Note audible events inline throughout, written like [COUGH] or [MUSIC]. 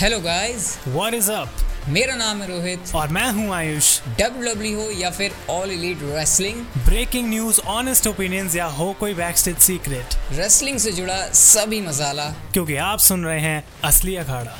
Hello guys What is up? मेरा नाम है रोहित। और मैं हूँ आयुष। डब्ल्यू हो या फिर all elite wrestling breaking news honest opinions या हो कोई बैकस्टेज सीक्रेट रेसलिंग से जुड़ा सभी मसाला। क्योंकि आप सुन रहे हैं असली अखाड़ा।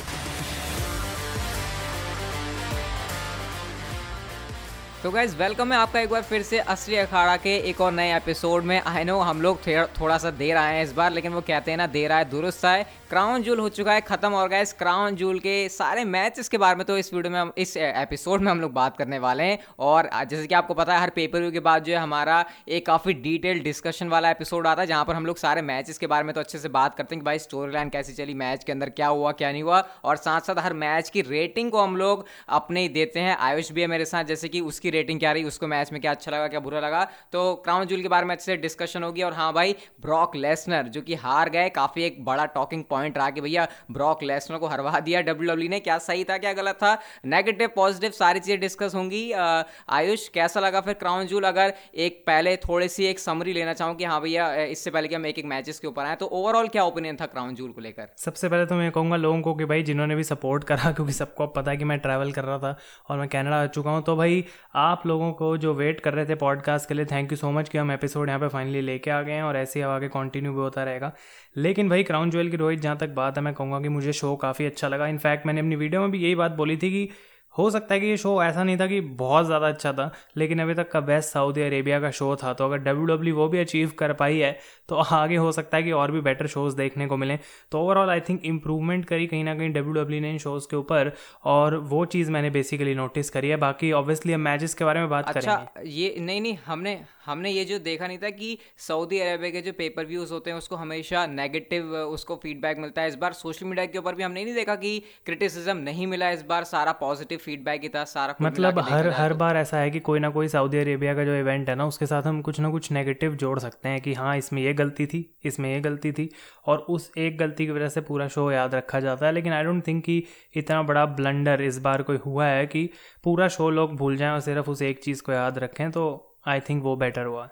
तो गाइज़ वेलकम है आपका एक बार फिर से असली अखाड़ा के एक और नए एपिसोड में। आई नो हम लोग थोड़ा सा देर आए हैं इस बार लेकिन वो कहते हैं ना देर आए दुरुस्त आए। क्राउन जूल हो चुका है, खत्म और गाइस क्राउन जूल के सारे मैचेस के बारे में तो इस वीडियो में हम, इस एपिसोड में हम लोग बात करने वाले हैं। और जैसे कि आपको पता है, हर पेपर व्यू के बाद जो है हमारा एक काफ़ी डिटेल डिस्कशन वाला एपिसोड आता है, जहाँ पर हम लोग सारे मैचेस के बारे में तो अच्छे से बात करते हैं कि भाई स्टोरी लाइन कैसी चली मैच के अंदर क्या हुआ, क्या नहीं हुआ। और साथ साथ हर मैच की रेटिंग को हम लोग अपने ही देते हैं। आयुष भी है मेरे साथ, जैसे कि उसकी रेटिंग क्या रही, उसको मैच में क्या अच्छा लगा, क्या बुरा लगा। तो क्राउन जूल के बारे में अच्छे से डिस्कशन होगी। और हाँ भाई ब्रॉक लेसनर जो कि हार गए, काफ़ी एक बड़ा टॉकिंग पॉइंट रहा कि भैया ब्रॉक लेसनर को हरवा दिया डब्ल्यू डब्ल्यू ने। क्या सही था, क्या गलत था? नेगेटिव पॉजिटिव सारी चीज़ें डिस्कस होंगी। आयुष, कैसा लगा फिर क्राउन जूल अगर एक पहले थोड़ी सी एक समरी लेना चाहूँ कि हाँ भैया इससे पहले कि हम एक एक मैचेस के ऊपर आए तो ओवरऑल क्या ओपिनियन था क्राउन जूल को लेकर? सबसे पहले तो मैं कहूँगा लोगों को कि भाई, जिन्होंने भी सपोर्ट करा, [LAUGHS] क्योंकि सबको अब पता है कि मैं ट्रैवल कर रहा था और मैं कैनेडा आ चुका हूँ तो भाई, आप लोगों को जो वेट कर रहे थे पॉडकास्ट के लिए थैंक यू सो मच कि हम एपिसोड यहाँ पे फाइनली लेके आ गए हैं और ऐसे ही आगे कंटिन्यू भी होता रहेगा। लेकिन भाई क्राउन ज्वेल की रोहित जहाँ तक बात है मैं कहूँगा कि मुझे शो काफ़ी अच्छा लगा। इनफैक्ट मैंने अपनी वीडियो में भी यही बात बोली थी कि हो सकता है कि ये शो ऐसा नहीं था कि बहुत ज़्यादा अच्छा था लेकिन अभी तक का बेस्ट सऊदी अरेबिया का शो था। तो अगर डब्ल्यू डब्ल्यू वो भी अचीव कर पाई है तो आगे हो सकता है कि और भी बेटर शोज़ देखने को मिलें। तो ओवरऑल आई थिंक इंप्रूवमेंट करी कहीं ना कहीं डब्ल्यू डब्ल्यू ने इन शोज़ के ऊपर और वो चीज़ मैंने बेसिकली नोटिस करी है। बाकी ऑब्वियसली हम मैचेस के बारे में बात अच्छा, करेंगे। ये नहीं नहीं हमने हमने ये जो देखा नहीं था कि सऊदी अरेबिया के जो पेपर व्यूज़ होते हैं उसको हमेशा नेगेटिव उसको फीडबैक मिलता है। इस बार सोशल मीडिया के ऊपर भी हमने नहीं देखा कि क्रिटिसिज्म नहीं मिला इस बार सारा पॉजिटिव फीडबैक ही था सारा मतलब हर हर बार ऐसा है कि कोई ना कोई सऊदी अरेबिया का जो इवेंट है ना उसके साथ हम कुछ ना कुछ नेगेटिव जोड़ सकते हैं कि हाँ इसमें ये गलती थी इसमें ये गलती थी। और उस एक गलती की वजह से पूरा शो याद रखा जाता है। लेकिन आई डोंट थिंक कि इतना बड़ा ब्लंडर इस बार कोई हुआ है कि पूरा शो लोग भूल जाएँ और सिर्फ़ उस एक चीज़ को याद रखें तो आई थिंक वो बेटर हुआ।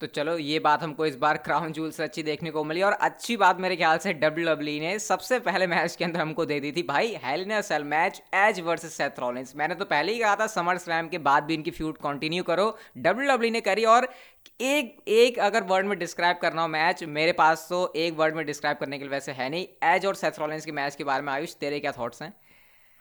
तो चलो, ये बात हमको इस बार क्राउन जूल से अच्छी देखने को मिली और अच्छी बात मेरे ख्याल से डब्ल्यू डब्ल्यू ने सबसे पहले मैच के अंदर हमको दे दी थी। भाई hell in a cell match Edge versus Seth Rollins मैंने तो पहले ही कहा था समर स्लैम के बाद भी इनकी फ्यूड कंटिन्यू करो। डब्ल्यू डब्ल्यू ने करी और एक एक अगर वर्ड में डिस्क्राइब करना हो मैच मेरे पास तो एक वर्ड में डिस्क्राइब करने के लिए वैसे है नहीं। एज और सेथ रॉलिंस के मैच के बारे में आयुष, तेरे क्या थॉट्स हैं?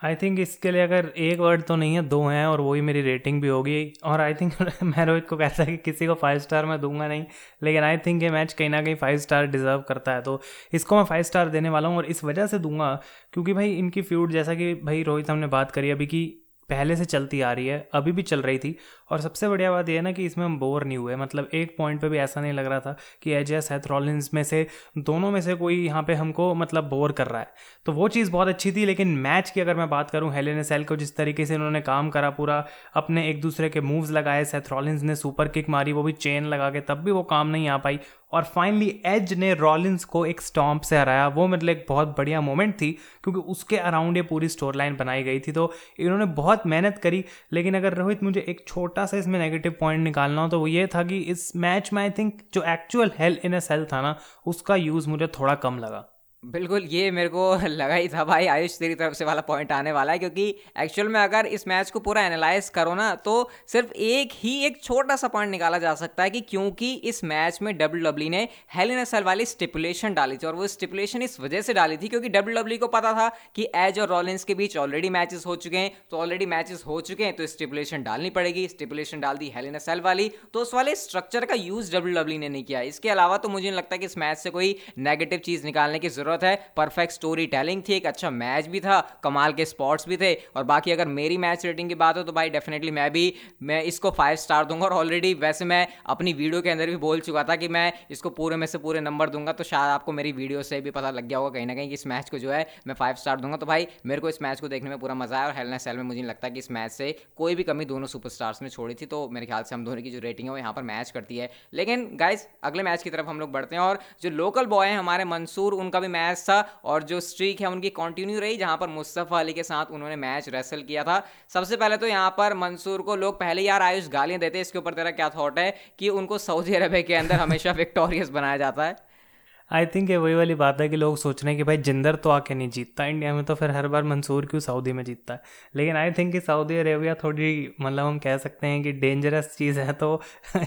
आई थिंक इसके लिए अगर एक वर्ड तो नहीं है, दो हैं और वही मेरी रेटिंग भी होगी। और आई थिंक [LAUGHS] मैं रोहित को कहता है कि किसी को फाइव स्टार मैं दूँगा नहीं, लेकिन आई थिंक ये मैच कहीं ना कहीं फाइव स्टार डिजर्व करता है। तो इसको मैं फाइव स्टार देने वाला हूँ और इस वजह से दूँगा क्योंकि भाई इनकी फ्यूड जैसा कि भाई रोहित हमने बात करी अभी की पहले से चलती आ रही है, अभी भी चल रही थी और सबसे बढ़िया बात यह है ना कि इसमें हम बोर नहीं हुए। मतलब एक पॉइंट पे भी ऐसा नहीं लग रहा था कि एज एस हैथ रॉलिन्स में से, दोनों में से कोई यहाँ पे हमको मतलब बोर कर रहा है। तो वो चीज़ बहुत अच्छी थी, लेकिन मैच की अगर मैं बात करूँ हेलेन सेल को जिस तरीके से इन्होंने काम करा पूरा, अपने एक दूसरे के मूव्स लगाए सेथ रॉलिन्स ने सुपर किक मारी, वो भी चेन लगा के, तब भी वो काम नहीं आ पाई। और फाइनली एज ने रॉलिन्स को एक स्टॉम्प से हराया। वो मतलब एक बहुत बढ़िया मोमेंट थी, क्योंकि उसके अराउंड ये पूरी स्टोर लाइन बनाई गई थी। तो इन्होंने बहुत मेहनत करी, लेकिन अगर रोहित मुझे एक छोटा सा इसमें नेगेटिव पॉइंट निकालना हो तो वो ये था कि इस मैच में आई थिंक जो actual hell in a cell था ना, उसका यूज़ मुझे थोड़ा कम लगा। बिल्कुल, ये मेरे को [LAUGHS] लगा ही था भाई, आयुष तेरी तरफ़ से वाला पॉइंट आने वाला है, क्योंकि एक्चुअल में अगर इस मैच को पूरा एनालाइज करो ना तो सिर्फ़ एक ही एक छोटा सा पॉइंट निकाला जा सकता है कि क्योंकि इस मैच में डब्ल्यू डब्ल्यू ने हेलिन एसल वाली स्टिपुलेशन डाली थी, और वो स्टिपुलेशन इस वजह से डाली थी क्योंकि डब्ल्यू डब्ल्यू को पता था कि एज और रॉलिन्स के बीच ऑलरेडी मैचेस हो चुके हैं तो ऑलरेडी मैचेस हो चुके हैं तो स्टिपुलेशन डालनी पड़ेगी। स्टिपुलेशन डाल दी हेलिन एसल वाली तो उस वाले स्ट्रक्चर का यूज़ डब्ल्यू डब्ल्यू ने नहीं किया। इसके अलावा तो मुझे नहीं लगता कि इस मैच से कोई नेगेटिव चीज़ निकालने की ज़रूरत है। परफेक्ट स्टोरी टेलिंग थी, एक अच्छा मैच भी था, कमाल के स्पॉट्स भी थे। और बाकी अगर मेरी मैच रेटिंग की बात हो तो भाई डेफिनेटली मैं भी, मैं इसको फाइव स्टार दूँगा। और ऑलरेडी वैसे मैं अपनी वीडियो के अंदर भी बोल चुका था कि मैं इसको पूरे में से पूरे नंबर दूँगा। तो शायद आपको मेरी वीडियो से भी पता लग गया होगा कहीं ना कहीं कि इस मैच को जो है, मैं फाइव स्टार दूँगा। तो भाई, मेरे को इस मैच को देखने में पूरा मज़ा आया। और हेलना सेल में मुझे नहीं लगता कि इस मैच से कोई भी कमी दोनों सुपरस्टार्स ने छोड़ी थी। तो मेरे ख्याल से हम दोनों की जो रेटिंग है, वो यहाँ पर मैच करती है। लेकिन गाइज़ अगले मैच की तरफ़ हम लोग बढ़ते हैं। और जो लोकल बॉय हैं हमारे मंसूर उनका भी मैच था और जो स्ट्रीक है उनकी कंटिन्यू रही, जहाँ पर मुस्तफ़ा अली के साथ उन्होंने मैच रेसल किया था। सबसे पहले तो यहाँ पर मंसूर को लोग पहले यार आयुष गालियाँ देते इसके ऊपर तेरा क्या थॉट है कि उनको सऊदी अरब के अंदर हमेशा विक्टोरियस बनाया जाता है? आई थिंक ये वही वाली बात है कि लोग सोच रहे हैं कि भाई जिंदर तो आके नहीं जीतता। इंडिया में तो फिर हर बार मंसूर क्यों सऊदी में जीतता है? लेकिन आई थिंक कि सऊदी अरेबिया थोड़ी मतलब हम कह सकते हैं कि डेंजरस चीज़ है तो [LAUGHS]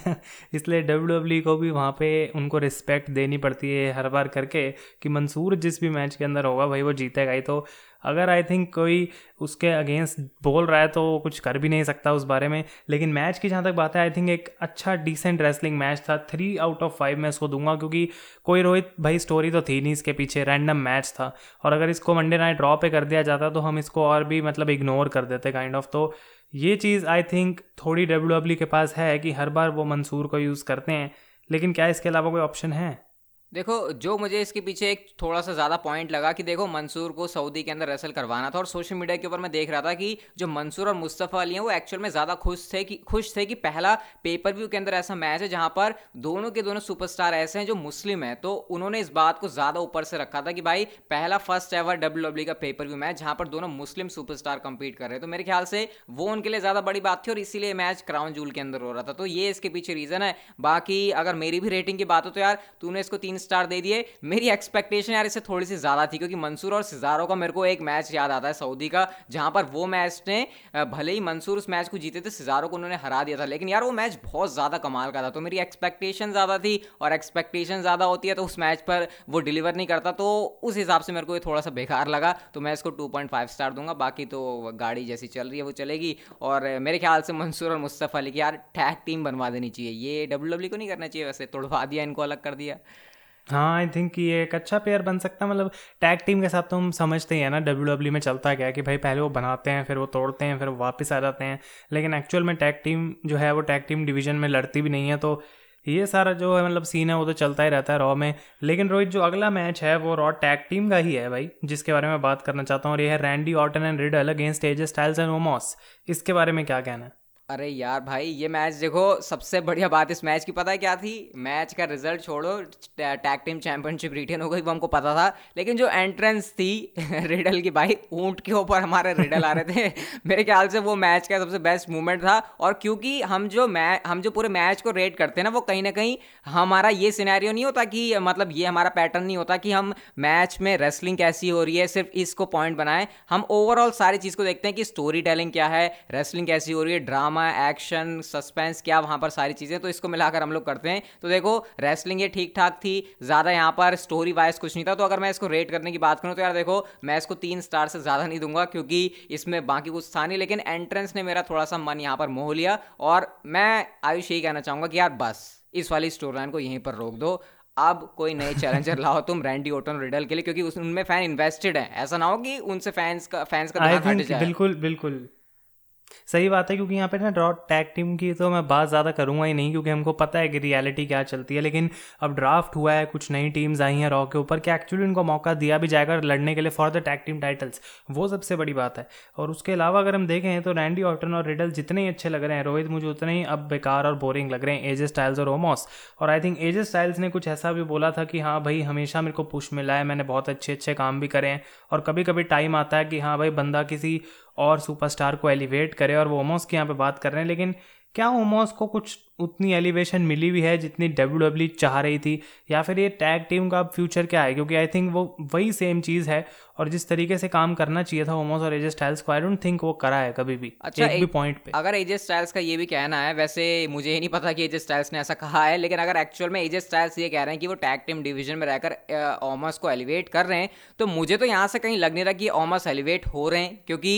इसलिए डब्ल्यू डब्ल्यू को भी वहाँ पर उनको रिस्पेक्ट देनी पड़ती है हर बार करके कि मंसूर जिस भी मैच के अंदर होगा भाई वो जीतेगा। ही तो अगर आई थिंक कोई उसके अगेंस्ट बोल रहा है तो कुछ कर भी नहीं सकता उस बारे में। लेकिन मैच की जहाँ तक बात है आई थिंक एक अच्छा डिसेंट रेसलिंग मैच था। थ्री आउट ऑफ़ फाइव मैं इसको दूँगा क्योंकि कोई रोहित भाई स्टोरी तो थी नहीं इसके पीछे रैंडम मैच था। और अगर इसको मंडे नाइट ड्रॉ पे कर दिया जाता तो हम इसको और भी मतलब इग्नोर कर देते काइंड ऑफ़ तो ये चीज़ आई थिंक थोड़ी डब्ल्यू के पास है कि हर बार वो मंसूर को यूज़ करते हैं। लेकिन क्या इसके अलावा कोई ऑप्शन है? देखो, जो मुझे इसके पीछे एक थोड़ा सा ज़्यादा पॉइंट लगा कि देखो, मंसूर को सऊदी के अंदर रेसल करवाना था और सोशल मीडिया के ऊपर मैं देख रहा था कि जो मंसूर और मुस्तफ़ा अली हैं, वो एक्चुअल में ज़्यादा खुश थे कि, खुश थे कि पहला पेपर व्यू के अंदर ऐसा मैच है जहाँ पर दोनों के दोनों सुपरस्टार ऐसे हैं जो मुस्लिम हैं। तो उन्होंने इस बात को ज़्यादा ऊपर से रखा था कि भाई, पहला फ़र्स्ट एवर डब्ल्यू का पेपर व्यू मैच जहाँ पर दोनों मुस्लिम सुपरस्टार कंपीट कर रहे तो मेरे ख्याल से वो उनके लिए ज़्यादा बड़ी बात थी और इसीलिए मैच क्राउन जूल के अंदर हो रहा था। तो ये इसके पीछे रीज़न है। बाकी अगर मेरी भी रेटिंग की बात हो तो यार, तूने इसको तीन स्टार दे दिए। मेरी एक्सपेक्टेशन यार इससे थोड़ी सी ज़्यादा थी, क्योंकि मंसूर और सिजारो का मेरे को एक मैच याद आता है, सऊदी का, जहाँ पर वो मैच ने भले ही मंसूर उस मैच को जीते थे, सिजारो को उन्होंने हरा दिया था, लेकिन यार वो मैच बहुत ज़्यादा कमाल का था। तो मेरी एक्सपेक्टेशन ज़्यादा थी और एक्सपेक्टेशन ज़्यादा होती है तो उस मैच पर वो डिलीवर नहीं करता तो उस हिसाब से मेरे को ये थोड़ा सा बेकार लगा। तो मैं इसको टू पॉइंट फाइव स्टार दूँगा, बाकी तो गाड़ी जैसी चल रही है, वो चलेगी। और मेरे ख्याल से मंसूर और मुस्तफ़ा अली की यार टैग टीम बनवा देनी चाहिए। ये डब्ल्यू डब्ल्यू को नहीं करना चाहिए, वैसे तोड़वा दिया, इनको अलग कर दिया। हाँ आई थिंक ये एक अच्छा प्लेयर बन सकता है। मतलब टैग टीम के साथ तो हम समझते ही है ना डब्ल्यू डब्ल्यू में चलता क्या कि भाई पहले वो बनाते हैं, फिर वो तोड़ते हैं, फिर वो वापस आ जाते हैं। लेकिन एक्चुअल में टैग टीम जो है, वो टैग टीम डिवीज़न में लड़ती भी नहीं है तो ये सारा जो है मतलब सीन है, वो तो चलता ही रहता है रॉ में। लेकिन रोहित, जो अगला मैच है, वो रॉ टैग टीम का ही है भाई, जिसके बारे में बात करना चाहता हूँ। और ये है Randy Orton and Riddle against AJ Styles and Omos इसके बारे में क्या कहना है? अरे यार भाई, ये मैच देखो, सबसे बढ़िया बात इस मैच की पता है क्या थी? मैच का रिज़ल्ट छोड़ो टैग टीम चैंपियनशिप रिटेन हो गई, वो हमको पता था। लेकिन जो एंट्रेंस थी [LAUGHS] रिडल की भाई, ऊँट के ऊपर हमारे रिडल आ रहे थे। [LAUGHS] मेरे ख्याल से वो मैच का सबसे बेस्ट मूवमेंट था। और क्योंकि हम जो मैच हम जो पूरे मैच को रेट करते हैं ना, वो कहीं ना कहीं हमारा ये सिनेरियो नहीं होता कि मतलब ये हमारा पैटर्न नहीं होता कि हम मैच में रेसलिंग कैसी हो रही है, सिर्फ़ इसको पॉइंट बनाएँ। हम ओवरऑल सारी चीज़ को देखते हैं कि स्टोरी टेलिंग क्या है रेसलिंग कैसी हो रही है ड्रामा ड्रामा एक्शन सस्पेंस क्या वहाँ पर सारी चीज़ें तो इसको मिलाकर हम लोग करते हैं। तो देखो रेसलिंग ये ठीक ठाक थी ज़्यादा यहाँ पर स्टोरी वाइज कुछ नहीं था। तो अगर मैं इसको रेट करने की बात करूँ तो यार देखो मैं इसको तीन स्टार से ज़्यादा नहीं दूँगा क्योंकि इसमें बाकी कुछ था नहीं लेकिन एंट्रेंस ने मेरा थोड़ा सा मन यहाँ पर मोह लिया। और मैं आयुष यही कहना चाहूँगा कि यार बस इस वाली स्टोरी लाइन को यहीं पर रोक दो। अब कोई नए चैलेंजर लाओ तुम रैंडी ओटन रिडल के लिए क्योंकि उनमें फ़ैन इन्वेस्टेड है। ऐसा ना हो कि उनसे फैंस का फैंस का जाए। बिल्कुल बिल्कुल। सही बात है, क्योंकि यहाँ पे ना ड्रॉट टैग टीम की तो मैं बात ज़्यादा करूँगा ही नहीं, क्योंकि हमको पता है कि रियलिटी क्या चलती है, लेकिन अब ड्राफ्ट हुआ है, कुछ नई टीम्स आई हैं रॉ के ऊपर कि एक्चुअली उनको मौका दिया भी जाएगा लड़ने के लिए for the tag team titles वो सबसे बड़ी बात है। और उसके अलावा अगर हम देखें तो रैंडी ऑर्टन और रिडल जितने ही अच्छे लग रहे हैं, रोहित मुझे उतने ही अब बेकार और बोरिंग लग रहे हैं एजे स्टाइल्स और ओमॉस और आई थिंक एजे स्टाइल्स ने कुछ ऐसा भी बोला था कि हाँ भाई, हमेशा मेरे को पुश मिला है, मैंने बहुत अच्छे अच्छे काम भी करे हैं, और कभी कभी टाइम आता है कि हाँ भाई, बंदा किसी और सुपरस्टार को एलिवेट करे और वो ओमोस की यहाँ पे बात कर रहे हैं, लेकिन क्या ओमोस को कुछ उतनी एलिवेशन मिली भी है जितनी डब्ल्यू डब्ल्यू e चाह रही थी? या फिर ये टैग टीम का फ्यूचर क्या है? क्योंकि आई थिंक वो वही सेम चीज़ है और जिस तरीके से काम करना चाहिए था ओमोस और एजे स्टाइल्स को आई डोंट थिंक वो करा है कभी भी अच्छा एक, एक भी पॉइंट पे। अगर एजे स्टाइल्स का ये भी कहना है वैसे मुझे ही नहीं पता कि एजे स्टाइल्स ने ऐसा कहा है लेकिन अगर एक्चुअल में एजे स्टाइल्स ये कह रहे हैं कि वो टैग टीम डिवीज़न में रहकर ओमोस को एलिवेट कर रहे हैं तो मुझे तो यहाँ से कहीं लग नहीं रहा कि ओमोस एलिवेट हो रहे हैं क्योंकि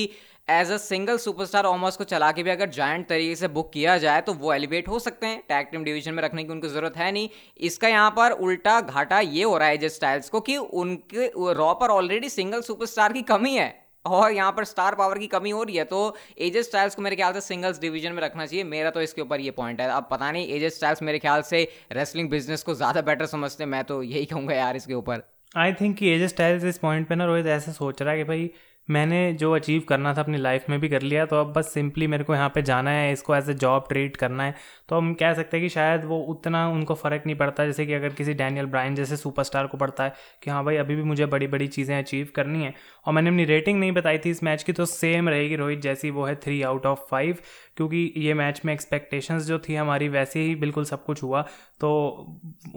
as a single superstar Omos को चला के भी अगर जॉइंट तरीके से बुक किया जाए तो वो एलिवेट हो सकते हैं। टैग टीम डिवीज़न में रखने की उनको ज़रूरत है नहीं। इसका यहाँ पर उल्टा घाटा ये हो रहा है एजे स्टाइल्स को कि उनके रॉ पर ऑलरेडी सिंगल सुपरस्टार की कमी है। और यहाँ पर स्टार पावर की कमी हो रही है तो एजेस स्टाइल्स को मेरे ख्याल से सिंगल्स डिवीज़न में रखना चाहिए। मेरा तो इसके ऊपर ये पॉइंट है। अब पता नहीं एजे स्टाइल्स मेरे ख्याल से रेसलिंग बिज़नेस को ज़्यादा बेटर समझते मैं तो यही कहूँगा यार इसके ऊपर। आई थिंक कि एजे स्टाइल्स इस पॉइंट पे ना रोहित ऐसे सोच रहा है कि भाई मैंने जो अचीव करना था अपनी लाइफ में भी कर लिया तो अब बस सिंपली मेरे को यहाँ पे जाना है, इसको एज ए जॉब ट्रीट करना है। तो हम कह सकते हैं कि शायद वो उतना उनको फ़र्क नहीं पड़ता, जैसे कि अगर किसी डैनियल ब्रायन जैसे सुपरस्टार को पड़ता है कि हाँ भाई, अभी भी मुझे बड़ी बड़ी चीज़ें अचीव करनी है। और मैंने अपनी रेटिंग नहीं बताई थी इस मैच की तो सेम रहेगी रोहित जैसी, वो है थ्री आउट ऑफ़ फाइव क्योंकि ये मैच में एक्सपेक्टेशंस जो थी हमारी वैसे ही बिल्कुल सब कुछ हुआ तो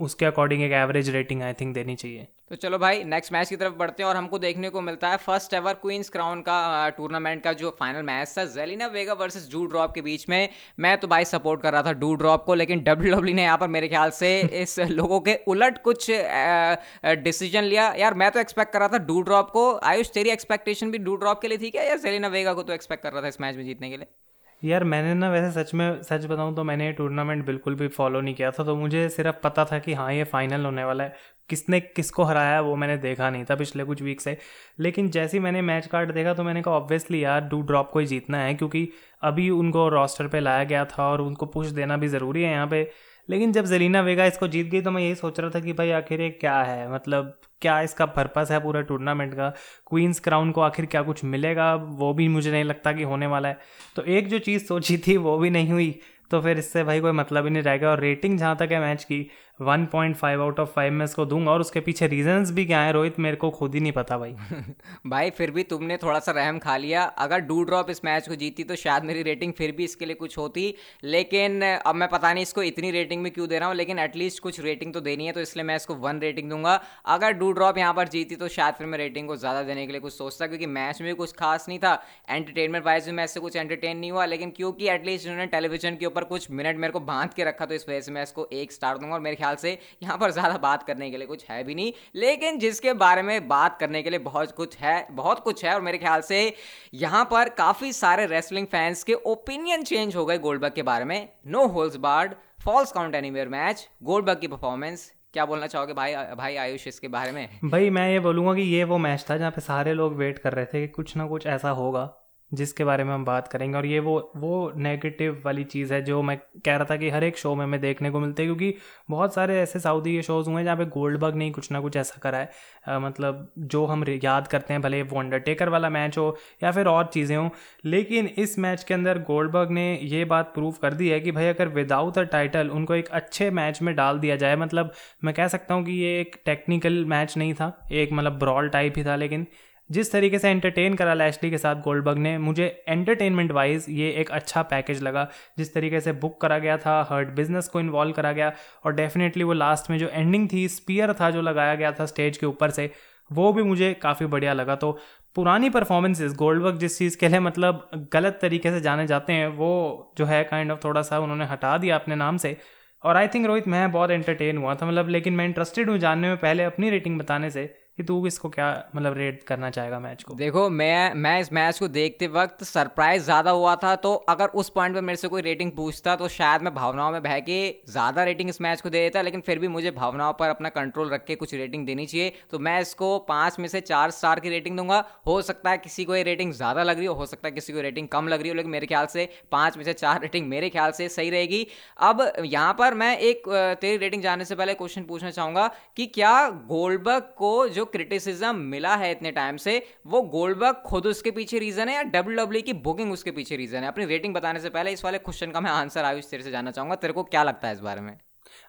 उसके अकॉर्डिंग एक एवरेज रेटिंग आई थिंक देनी चाहिए। तो चलो भाई नेक्स्ट मैच की तरफ़ बढ़ते हैं और हमको देखने को मिलता है फ़र्स्ट एवर क्वींस क्राउन का टूर्नामेंट का जो फाइनल मैच था Zelina Vega versus Doudrop के बीच में। मैं तो भाई सपोर्ट कर रहा था डू ड्रॉप को लेकिन डब्ल्यू डब्ल्यू ने यहाँ पर मेरे ख्याल से [LAUGHS] इस लोगों के उलट कुछ डिसीज़न लिया। यार मैं तो एक्सपेक्ट कर रहा था डू ड्रॉप को। आयुष तेरी एक्सपेक्टेशन भी डू ड्रॉप के लिए थी क्या? या जेलिना वेगा को तो एक्सपेक्ट कर रहा था इस मैच में जीतने के लिए? यार, मैंने ना वैसे सच में, सच बताऊँ तो मैंने ये टूर्नामेंट बिल्कुल भी फॉलो नहीं किया था तो मुझे सिर्फ़ पता था कि हाँ ये फाइनल होने वाला है। किसने किसको हराया वो मैंने देखा नहीं था पिछले कुछ वीक से। लेकिन जैसे ही मैंने मैच कार्ड देखा तो मैंने कहा ऑब्वियसली यार डू ड्रॉप को ही जीतना है, क्योंकि अभी उनको रॉस्टर पर लाया गया था और उनको पुश देना भी ज़रूरी है यहाँ पे। लेकिन जब जलीना वेगा इसको जीत गई तो मैं यही सोच रहा था कि भाई आखिर ये क्या है? मतलब क्या इसका पर्पस है पूरा टूर्नामेंट का? क्वींस क्राउन को आखिर क्या कुछ मिलेगा? वो भी मुझे नहीं लगता कि होने वाला है। तो एक जो चीज़ सोची थी, वो भी नहीं हुई। तो फिर इससे भाई कोई मतलब ही नहीं रहेगा और रेटिंग जहाँ तक है मैच की 1.5 आउट ऑफ़ फाइव मैं इसको दूँगा और उसके पीछे रीजंस भी क्या है, रोहित? मेरे को खुद ही नहीं पता भाई। [LAUGHS] भाई, फिर भी तुमने थोड़ा सा रहम खा लिया। अगर डू ड्रॉप इस मैच को जीती तो शायद मेरी रेटिंग फिर भी इसके लिए कुछ होती। लेकिन, अब मैं पता नहीं इसको इतनी रेटिंग में क्यों दे रहा हूँ, लेकिन एटलीस्ट कुछ रेटिंग तो देनी है तो इसलिए मैं इसको वन रेटिंग दूँगा। अगर डू ड्रॉप यहाँ पर जीती तो शायद फिर मैं रेटिंग को ज़्यादा देने के लिए कुछ सोचता, क्योंकि मैच में कुछ खास नहीं था। एंटरटेनमेंट वाइज भी मैच से कुछ एंटरटेन नहीं हुआ, लेकिन क्योंकि एटलीस्ट उन्होंने टेलीविज़न के ऊपर कुछ मिनट मेरे को बाँध के रखा तो इस वजह से मैं इसको एक स्टार दूँगा और मेरे ख्याल से यहाँ पर ज़्यादा बात करने के लिए कुछ है भी नहीं। लेकिन जिसके बारे में बात करने के लिए बहुत कुछ है, बहुत कुछ है और मेरे ख्याल से यहाँ पर काफ़ी सारे रेसलिंग फैंस के ओपिनियन चेंज हो गए गोल्डबर्ग के बारे में। No holds barred falls count anywhere match Goldberg की परफॉर्मेंस क्या बोलना चाहोगे भाई भाई आयुष इसके बारे में? भाई मैं ये बोलूँगा कि ये वो मैच था जहाँ पे सारे लोग वेट कर रहे थे कि कुछ ना कुछ ऐसा होगा। जिसके बारे में हम बात करेंगे। और ये वो वो नेगेटिव वाली चीज़ है जो मैं कह रहा था कि हर एक शो में हमें देखने को मिलते हैं क्योंकि बहुत सारे ऐसे साउदी के शोज़ हुए हैं जहाँ पे गोल्ड बग नहीं कुछ ना कुछ ऐसा करा है। आ, मतलब जो हम याद करते हैं भले वो अंडरटेकर वाला मैच हो या फिर और चीज़ें हों लेकिन इस मैच के अंदर गोल्डबर्ग ने ये बात प्रूव कर दी है कि भाई अगर विदाउट अ टाइटल उनको एक अच्छे मैच में डाल दिया जाए मतलब मैं कह सकता हूँ कि ये एक टेक्निकल मैच नहीं था एक मतलब ब्रॉल टाइप ही था लेकिन जिस तरीके से एंटरटेन करा लैशली के साथ गोल्डबर्ग ने, मुझे एंटरटेनमेंट वाइज ये एक अच्छा पैकेज लगा। जिस तरीके से बुक करा गया था हर्ट बिज़नेस को इन्वॉल्व करा गया, और डेफिनेटली वो लास्ट में जो एंडिंग थी स्पीयर था जो लगाया गया था स्टेज के ऊपर से, वो भी मुझे काफ़ी बढ़िया लगा। तो पुरानी परफॉर्मेंसेज गोल्डबर्ग जिस चीज़ के लिए मतलब गलत तरीके से जाने जाते हैं, वो जो है काइंड kind ऑफ़ of थोड़ा सा उन्होंने हटा दिया अपने नाम से। और आई थिंक रोहित, मैं बहुत एंटरटेन हुआ था मतलब लेकिन मैं इंटरेस्टेड हूँ जानने में पहले अपनी रेटिंग बताने से। कि तू इसको क्या मतलब रेट करना चाहेगा मैच को? देखो, मैं मैं इस मैच को देखते वक्त सरप्राइज़ ज़्यादा हुआ था तो अगर उस पॉइंट पे मेरे से कोई रेटिंग पूछता तो शायद मैं भावनाओं में बह के ज़्यादा रेटिंग इस मैच को दे देता, लेकिन फिर भी मुझे भावनाओं पर अपना कंट्रोल रख के कुछ रेटिंग देनी चाहिए। तो मैं इसको पाँच में से चार स्टार की रेटिंग दूँगा। हो सकता है किसी को ये रेटिंग ज़्यादा लग रही हो हो सकता है किसी को रेटिंग कम लग रही हो, लेकिन मेरे ख्याल से पाँच में से चार रेटिंग मेरे ख्याल से सही रहेगी। अब यहाँ पर मैं एक तेरी रेटिंग जानने से पहले क्वेश्चन पूछना चाहूँगा कि क्या गोल्डबर्ग को जो क्रिटिसिज्म मिला है इतने टाइम से, वो गोल्डबर्ग खुद उसके पीछे रीजन है या डब्ल्यू डब्ल्यू की बुकिंग उसके पीछे रीजन है? अपनी रेटिंग बताने से पहले इस वाले क्वेश्चन का मैं आंसर आयुष तेरे से जानना चाहूँगा। तेरे को क्या लगता है इस बारे में?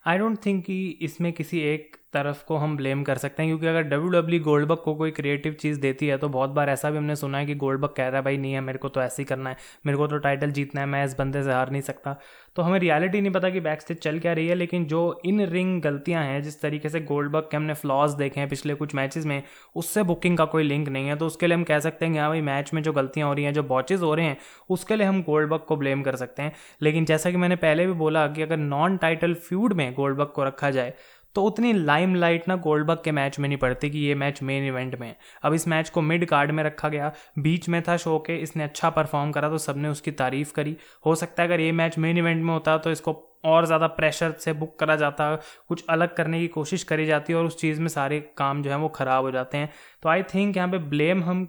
आई डोंट थिंक कि इसमें किसी एक तरफ़ को हम ब्लेम कर सकते हैं, क्योंकि अगर डब्ल्यू डब्ल्यू गोल्डबक को कोई क्रिएटिव चीज़ देती है तो बहुत बार ऐसा भी हमने सुना है कि गोल्डबक कह रहा है, भाई, नहीं है, मेरे को तो ऐसे ही करना है, मेरे को तो टाइटल जीतना है, मैं इस बंदे से हार नहीं सकता। तो हमें रियलिटी नहीं पता कि बैक स्टेज चल क्या रही है, लेकिन जो इन रिंग गलतियाँ हैं, जिस तरीके से गोल्डबक के हमने फ्लॉज देखे हैं पिछले कुछ मैचेस में, उससे बुकिंग का कोई लिंक नहीं है। तो उसके लिए हम कह सकते हैं कि हाँ भाई मैच में जो गलतियाँ हो रही हैं, जो बॉचेज हो रहे हैं, उसके लिए हम गोल्डबक को ब्लेम कर सकते हैं। लेकिन जैसा कि मैंने पहले भी बोला कि अगर नॉन टाइटल फ्यूड में गोल्डबक को रखा जाए तो उतनी लाइम लाइट ना गोल्डबर्ग के मैच में नहीं पड़ती कि ये मैच मेन इवेंट में है। अब इस मैच को मिड कार्ड में रखा गया, बीच में था शो के, इसने अच्छा परफॉर्म करा तो सबने उसकी तारीफ़ करी। हो सकता है अगर ये मैच मेन इवेंट में होता तो इसको और ज़्यादा प्रेशर से बुक करा जाता, कुछ अलग करने की कोशिश करी जाती है और उस चीज़ में सारे काम जो है वो ख़राब हो जाते हैं। तो आई थिंक यहाँ पे ब्लेम हम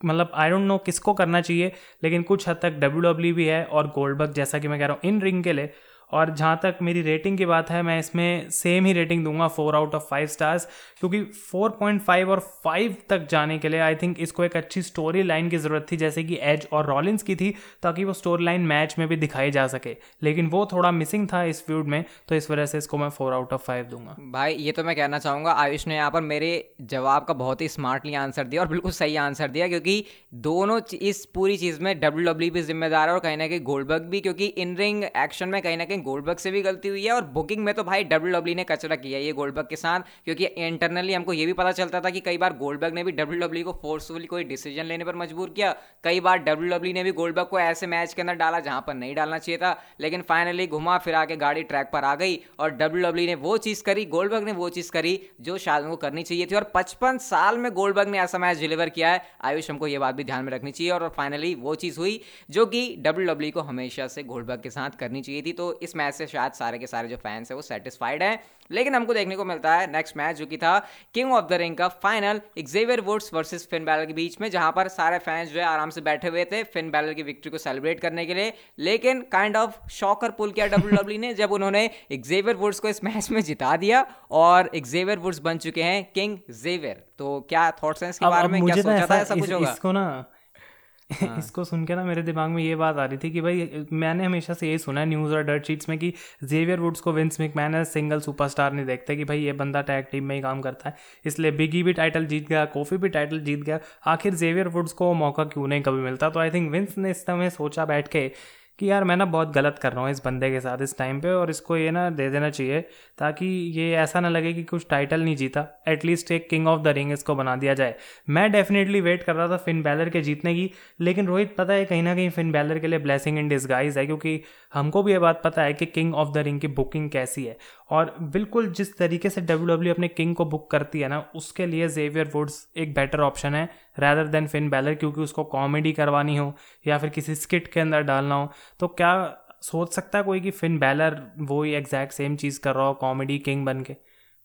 मतलब आई डोंट नो किसको करना चाहिए, लेकिन कुछ हद तक डब्ल्यू भी है और गोल्डबर्ग जैसा कि मैं कह रहा हूँ इन रिंग के लिए और जहाँ तक मेरी रेटिंग की बात है, मैं इसमें सेम ही रेटिंग दूँगा four out of five stars क्योंकि 4.5 और फाइव तक जाने के लिए आई थिंक इसको एक अच्छी स्टोरी लाइन की ज़रूरत थी, जैसे कि एज और रॉलिंस की थी, ताकि वो स्टोरी लाइन मैच में भी दिखाई जा सके। लेकिन वो थोड़ा मिसिंग था इस फ्यूड में तो इस वजह से इसको मैं फोर आउट ऑफ़ फाइव दूँगा। भाई, ये तो मैं कहना चाहूँगा, आयुष ने यहाँ पर मेरे जवाब का बहुत ही स्मार्टली आंसर दिया और बिल्कुल सही आंसर दिया, क्योंकि दोनों इस पूरी चीज़ में डब्ल्यू डब्ल्यू भी जिम्मेदार है और कहीं ना कहीं गोल्डबर्ग भी, क्योंकि इन रिंग एक्शन में कहीं ना कहीं गोल्डबर्ग से भी गलती हुई है और बुकिंग में तो भाई डब्ल्यू डब्ल्यू ने कचरा किया ये गोल्डबर्ग के साथ, क्योंकि इंटरनली हमको ये भी पता चलता था कि कई बार गोल्डबर्ग ने भी डब्ल्यू डब्ल्यू को फोर्सफुली कोई डिसीज़न लेने पर मजबूर किया। कई बार डब्ल्यू डब्ल्यू ने भी गोल्डबर्ग को ऐसे मैच के अंदर डाला जहाँ पर नहीं डालना चाहिए था, लेकिन फाइनली घुमा फिरा के गाड़ी ट्रैक पर आ गई और डब्ल्यू डब्ल्यू ने वो चीज़ करी गोल्डबर्ग ने वो चीज़ करी जो शायद उनको करनी चाहिए थी। और पचपन साल में गोल्डबर्ग ने ऐसा मैच डिलीवर किया है। आयुष, हमको ये बात भी ध्यान में रखनी चाहिए और फाइनली वो चीज़ हुई जो कि डब्ल्यू डब्ल्यू को हमेशा से गोल्डबर्ग के साथ करनी चाहिए थी। तो इस मैच से शायद सारे के सारे जो फैंस है वो सेटिस्फाइड है। लेकिन हमको देखने को मिलता है नेक्स्ट मैच जो कि था किंग ऑफ़ द रिंग का final Xavier Woods versus Finn Balor के बीच में जहाँ पर सारे फैंस जो है आराम से बैठे हुए थे फिन बैलर की विक्ट्री को सेलिब्रेट करने के लिए। लेकिन काइंड ऑफ़ शॉकर पुल किया डब्ल्यू डब्ल्यू ने जब उन्होंने एक्जेवियर वुड्स को इस मैच में जिता दिया और एक्जेवियर वुड्स बन चुके हैं किंग जेवियर तो क्या थॉट्स हैं इसके बारे में? क्या सोचा था? ऐसा कुछ होगा? इसको ना हाँ. इसको सुन के ना मेरे दिमाग में ये बात आ रही थी कि भाई, मैंने हमेशा से यही सुना है न्यूज़ और डर्ट चीट्स में कि जेवियर वुड्स को विंस मैन एज सिंगल सुपरस्टार नहीं देखते कि भाई ये बंदा टैग टीम में ही काम करता है। इसलिए बिगी भी टाइटल जीत गया कॉफ़ी भी टाइटल जीत गया। आखिर जेवियर वुड्स को मौका क्यों नहीं कभी मिलता? तो आई थिंक विंस ने इस समय सोचा बैठ के कि यार मैं ना बहुत गलत कर रहा हूँ इस बंदे के साथ इस टाइम पे और इसको ये ना दे देना चाहिए ताकि ये ऐसा ना लगे कि कुछ टाइटल नहीं जीता। एटलीस्ट एक किंग ऑफ़ द रिंग इसको बना दिया जाए। मैं डेफिनेटली वेट कर रहा था फिन बैलर के जीतने की, लेकिन रोहित पता है कहीं ना कहीं फिन बैलर के लिए ब्लेसिंग इन डिस्गाइज है, क्योंकि हमको भी ये बात पता है कि किंग ऑफ़ द रिंग की बुकिंग कैसी है। और बिल्कुल जिस तरीके से डब्ल्यू डब्ल्यू अपने किंग को बुक करती है ना उसके लिए जेवियर वुड्स एक बेटर ऑप्शन है रैदर देन फिन बैलर क्योंकि उसको कॉमेडी करवानी हो या फिर किसी स्किट के अंदर डालना हो तो क्या सोच सकता है कोई कि फिन बैलर वो ही एग्जैक्ट सेम चीज़ कर रहा हो कॉमेडी किंग बन के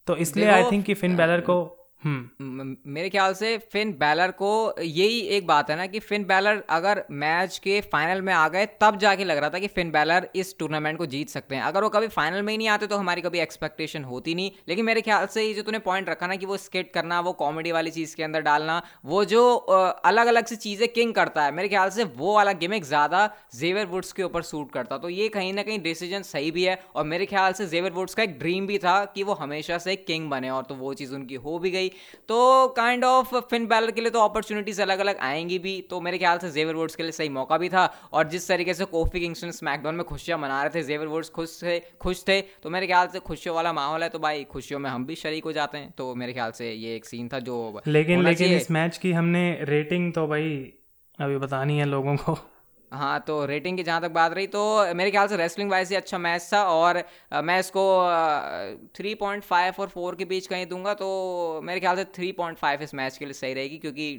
तो इसलिए आई थिंक कि फिन बैलर को। मेरे ख्याल से फिन बैलर को यही एक बात है ना कि फिन बैलर अगर मैच के फाइनल में आ गए, तब जाके लग रहा था कि फिन बैलर इस टूर्नामेंट को जीत सकते हैं। अगर वो कभी फाइनल में ही नहीं आते तो हमारी कभी एक्सपेक्टेशन होती नहीं। लेकिन मेरे ख्याल से ये जो तूने पॉइंट रखा ना कि वो स्केट करना, वो कॉमेडी वाली चीज़ के अंदर डालना, वो जो अलग अलग सी चीज़ें किंग करता है, मेरे ख्याल से वो वाला गिमिक ज़्यादा जेवर वुड्स के ऊपर सूट करता। तो ये कहीं ना कहीं डिसीज़न सही भी है और मेरे ख्याल से जेवर वुड्स का एक ड्रीम भी था कि वो हमेशा से किंग बने और तो वो चीज़ उनकी हो भी गई। तो काइंड ऑफ़ फिन बैलर के लिए तो अपॉर्चुनिटीज़ अलग अलग आएँगी भी। तो मेरे ख्याल से जेवर वुड्स के लिए सही मौका भी था। और जिस तरीके से कोफी किंगस्टन स्मैकडाउन में खुशियाँ मना रहे थे जेवर वुड्स खुश थे खुश थे। तो मेरे ख्याल से खुशियों वाला माहौल है। तो भाई खुशियों में हम भी शरीक हो जाते हैं। तो मेरे ख्याल से ये एक सीन था जो लेकिन लेकिन इस मैच की हमने रेटिंग तो भाई अभी बतानी है लोगों को। हाँ तो रेटिंग की जहाँ तक बात रही तो मेरे ख्याल से रेसलिंग वाइज ही अच्छा मैच था और मैं इसको थ्री पॉइंट फाइव और फोर के बीच कहीं दूँगा तो मेरे ख्याल से थ्री पॉइंट फाइव इस मैच के लिए सही रहेगी क्योंकि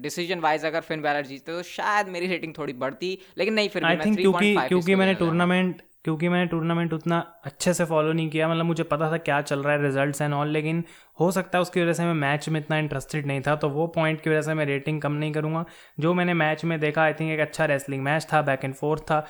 डिसीज़न वाइज अगर फिन बैलर जीतते तो शायद मेरी रेटिंग थोड़ी बढ़ती लेकिन नहीं फिर आई थिंक क्योंकि क्योंकि मैंने टूर्नामेंट क्योंकि मैंने टूर्नामेंट उतना अच्छे से फॉलो नहीं किया मतलब मुझे पता था क्या चल रहा है रिजल्ट्स एंड ऑल लेकिन हो सकता है उसकी वजह से मैं मैच में इतना इंटरेस्टेड नहीं था तो वो पॉइंट की वजह से मैं रेटिंग कम नहीं करूँगा। जो मैंने मैच में देखा आई थिंक एक अच्छा रेसलिंग मैच था बैक एंड फोर्थ था।